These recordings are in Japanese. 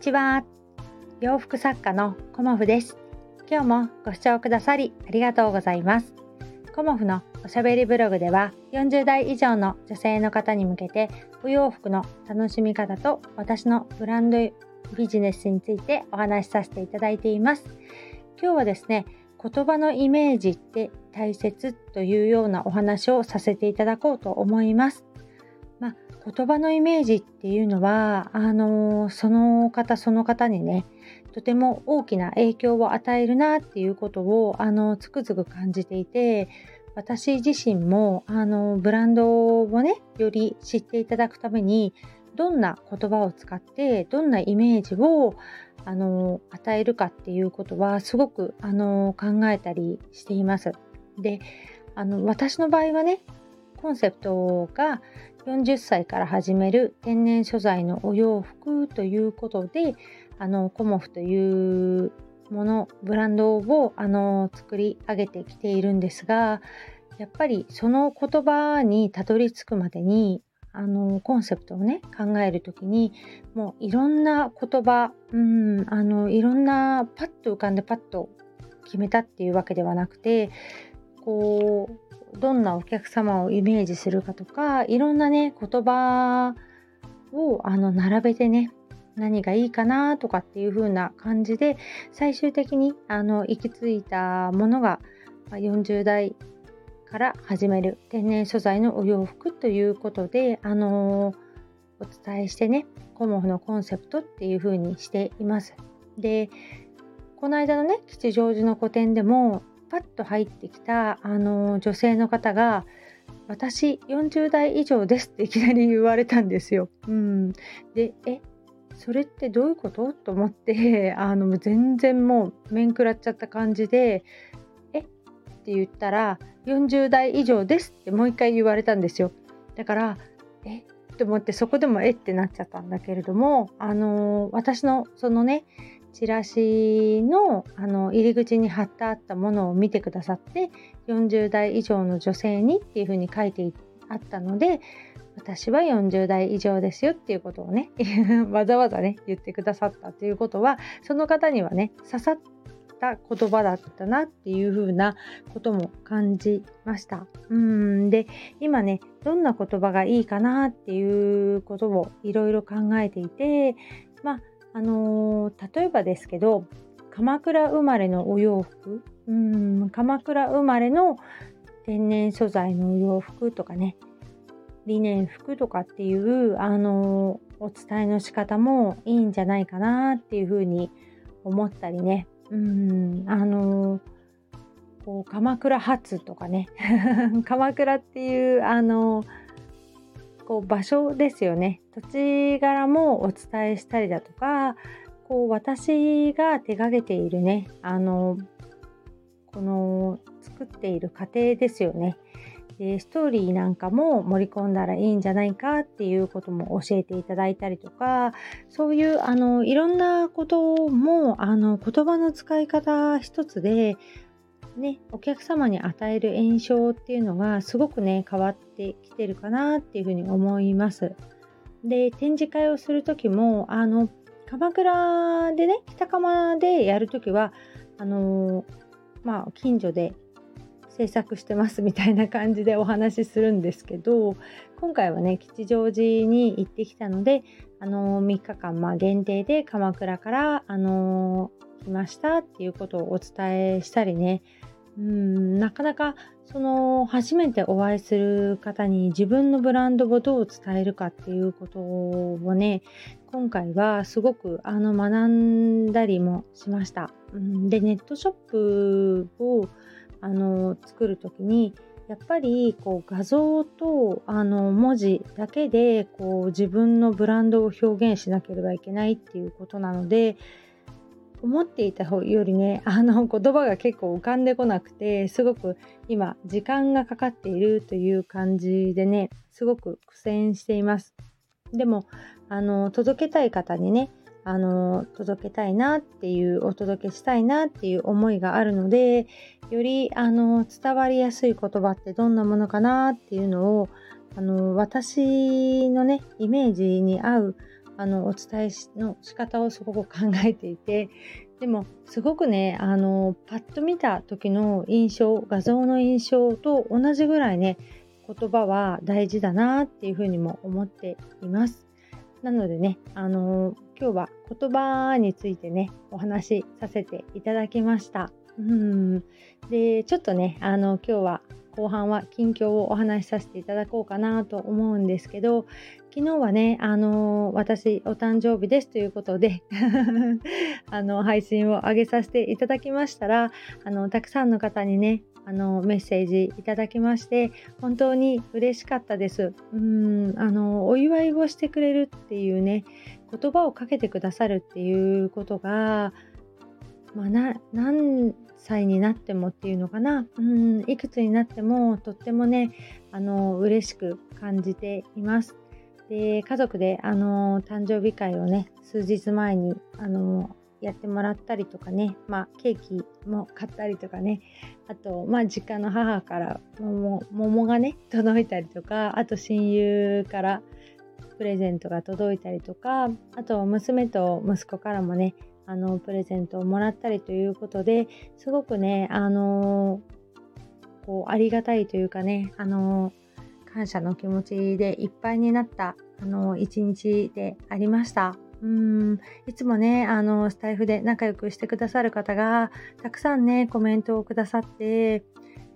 ちは。洋服作家のコモフです。今日もご視聴くださりありがとうございます。コモフのおしゃべりブログでは40代以上の女性の方に向けてお洋服の楽しみ方と私のブランドビジネスについてお話しさせていただいています。今日はですね言葉のイメージって大切というようなお話をさせていただこうと思います。まあ、言葉のイメージっていうのはあのその方その方にねとても大きな影響を与えるなっていうことをあのつくづく感じていて私自身もあのブランドをねより知っていただくためにどんな言葉を使ってどんなイメージをあの与えるかっていうことはすごくあの考えたりしています。であの私の場合はねコンセプトが40歳から始める天然素材のお洋服ということであのコモフというものブランドをあの作り上げてきているんですがやっぱりその言葉にたどり着くまでにあのコンセプトをね考える時にもういろんな言葉うんあのいろんなパッと浮かんでパッと決めたっていうわけではなくてこうどんなお客様をイメージするかとかいろんなね言葉をあの並べてね何がいいかなとかっていう風な感じで最終的にあの行き着いたものが40代から始める天然素材のお洋服ということであのお伝えしてねコモフのコンセプトっていう風にしています。でこの間のね吉祥寺の個展でもパッと入ってきたあの女性の方が「私40代以上です」っていきなり言われたんですよ。うん、でえそれってどういうこと？と思って あの全然もう面食らっちゃった感じで「え？っ?」て言ったら「40代以上です」ってもう一回言われたんですよ。だから「え？って思ってそこでもえ？ってなっちゃったんだけれどもあの私のそのねチラシのあの入り口に貼ってあったものを見てくださって40代以上の女性にっていうふうに書いてあったので私は40代以上ですよっていうことをね わざわざね言ってくださったということはその方にはね刺さった言葉だったなっていうふうなことも感じました。うんで今ねどんな言葉がいいかなっていうことをいろいろ考えていてまああのー、例えばですけど鎌倉生まれのお洋服。うん鎌倉生まれの天然素材のお洋服とかね。リネン服とかっていう、あのー、お伝えの仕方もいいんじゃないかなっていうふうに思ったりね。うんあのー、こう鎌倉発とかね。鎌倉っていうあのーこう場所ですよね。土地柄もお伝えしたりだとかこう私が手がけているねあのこの作っている過程ですよね。でストーリーなんかも盛り込んだらいいんじゃないかっていうことも教えていただいたりとかそういうあのいろんなこともあの言葉の使い方一つでね、お客様に与える印象っていうのがすごくね変わってきてるかなっていうふうに思います。で展示会をする時もあの鎌倉でね北鎌でやる時はあのまあ近所で制作してますみたいな感じでお話しするんですけど今回はね吉祥寺に行ってきたのであの3日間、まあ、限定で鎌倉からあの来ましたっていうことをお伝えしたりねうんなかなかその初めてお会いする方に自分のブランドをどう伝えるかっていうことをね今回はすごくあの学んだりもしました。うんでネットショップをあの作る時にやっぱりこう画像とあの文字だけでこう自分のブランドを表現しなければいけないっていうことなので思っていた方よりねあの言葉が結構浮かんでこなくてすごく今時間がかかっているという感じでねすごく苦戦しています。でもあの届けたい方にねあの届けたいなっていうお届けしたいなっていう思いがあるのでよりあの伝わりやすい言葉ってどんなものかなっていうのをあの私のねイメージに合うあのお伝えの仕方をすごく考えていてでもすごくねあのパッと見た時の印象画像の印象と同じぐらいね言葉は大事だなっていうふうにも思っています。なのでね、あの今日は言葉についてねお話しさせていただきました。うんでちょっとねあの今日は後半は近況をお話しさせていただこうかなと思うんですけど昨日はねあの私お誕生日ですということで あの配信を上げさせていただきましたらあのたくさんの方にねあのメッセージいただきまして本当に嬉しかったです。うんあのお祝いをしてくれるっていうね言葉をかけてくださるっていうことが、まあ、何歳になってもっていうのかなうんいくつになってもとってもねあの嬉しく感じています。で家族であの誕生日会をね数日前にあのやってもらったりとかね、まあ、ケーキも買ったりとかねあと、まあ、実家の母から桃桃がね届いたりとかあと親友からプレゼントが届いたりとかあと娘と息子からもねあのプレゼントをもらったりということですごくねあのこうありがたいというかねあの感謝の気持ちでいっぱいになったあの一日でありました。うんいつもねあのスタイフで仲良くしてくださる方がたくさんねコメントをくださって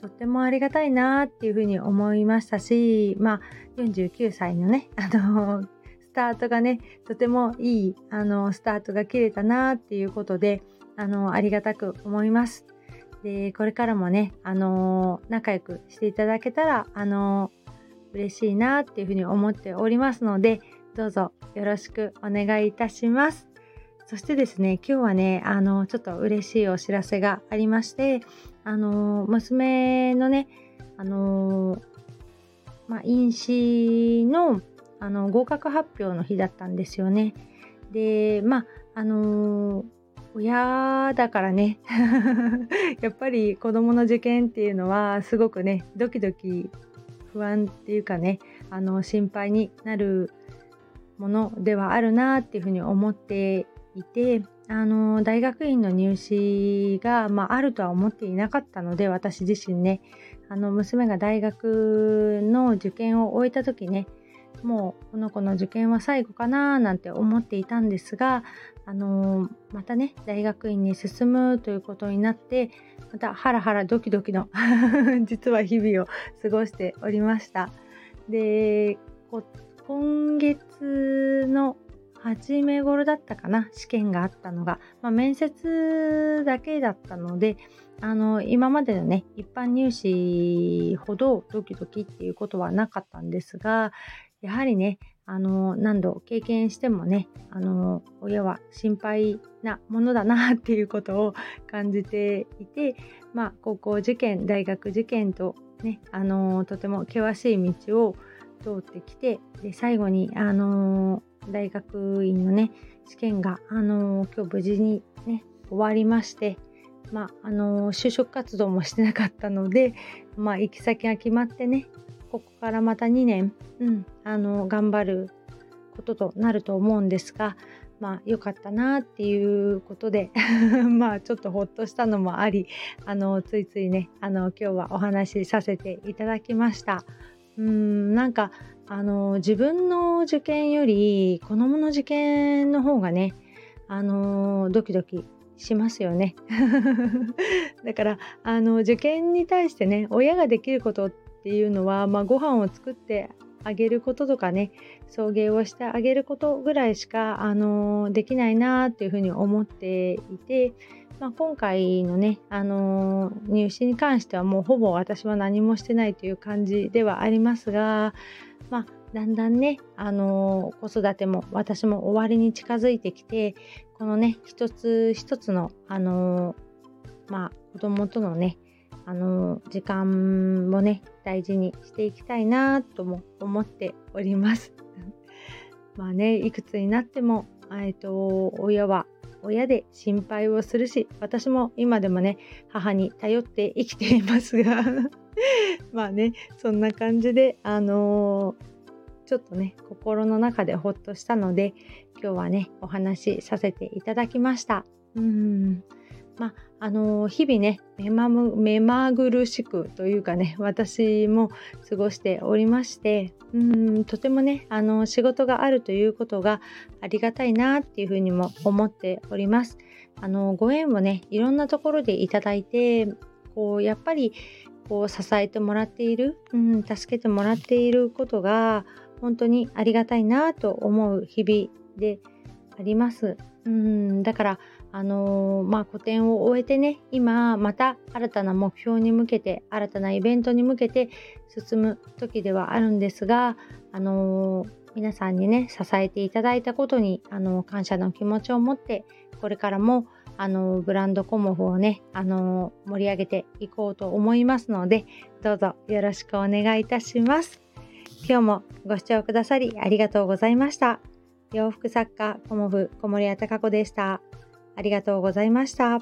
とってもありがたいなっていうふうに思いましたしまあ49歳のねあのタートがねとてもいいあのスタートが切れたなっていうことであのありがたく思います。でこれからもねあの仲良くしていただけたらあの嬉しいなっていうふうに思っておりますのでどうぞよろしくお願いいたします。そしてですね、今日はね、あの、ちょっと嬉しいお知らせがありまして、あの、娘のね、あの、まあ、飲酒のあの合格発表の日だったんですよね。で、まあ、あの親だからね やっぱり子供の受験っていうのはすごくねドキドキ不安っていうかねあの心配になるものではあるなっていうふうに思っていてあの大学院の入試が、まあ、あるとは思っていなかったので私自身ねあの娘が大学の受験を終えた時ねもうこの子の受験は最後かななんて思っていたんですが、あのまたね大学院に進むということになってまたハラハラドキドキの 実は日々を過ごしておりました。で今月の初め頃だったかな試験があったのが、まあ、面接だけだったのであの今までのね一般入試ほどドキドキっていうことはなかったんですがやはりねあの何度経験してもねあの親は心配なものだなっていうことを感じていて、まあ、高校受験大学受験とねあのとても険しい道を通ってきてで最後に、あの、大学院のね試験が、あの、今日無事にね終わりましてまああの、就職活動もしてなかったので、まあ、行き先が決まってねここからまた2年、うん、あの頑張ることとなると思うんですがまあ良かったなっていうことで まあちょっとほっとしたのもありあのついついねあの今日はお話しさせていただきました。うんなんかあの自分の受験より子供の受験の方がねあのドキドキしますよね だからあの受験に対してね親ができることってていうのは、まあ、ご飯を作ってあげることとかね送迎をしてあげることぐらいしかあのできないなっていうふうに思っていてまあ、今回のね、あの、入試に関してはもうほぼ私は何もしてないという感じではありますが、まあ、だんだんね、あの、子育ても私も終わりに近づいてきてこのね一つ一つの、あのー、まあ、子供とのねあの時間もね大事にしていきたいなとも思っております。まあねいくつになっても、えーと親は親で心配をするし私も今でもね母に頼って生きていますが まあねそんな感じであのー、ちょっとね心の中でほっとしたので今日はねお話しさせていただきましたうんまあ、あの日々ね目ま目まぐるしくというかね 私も過ごしておりましてうんとてもねあの仕事があるということがありがたいなっていうふうにも思っております。あのご縁をねいろんなところでいただいてこうやっぱりこう支えてもらっている、うん、助けてもらっていることが本当にありがたいなと思う日々であります。うんだからあのー、まあ、個展を終えてね今また新たな目標に向けて新たなイベントに向けて進む時ではあるんですが、あのー、皆さんにね支えていただいたことに、あのー、感謝の気持ちを持ってこれからもあのブランドコモフをね、あの盛り上げていこうと思いますのでどうぞよろしくお願いいたします。今日もご視聴くださりありがとうございました。洋服作家コモフ小森屋隆子でした。ありがとうございました。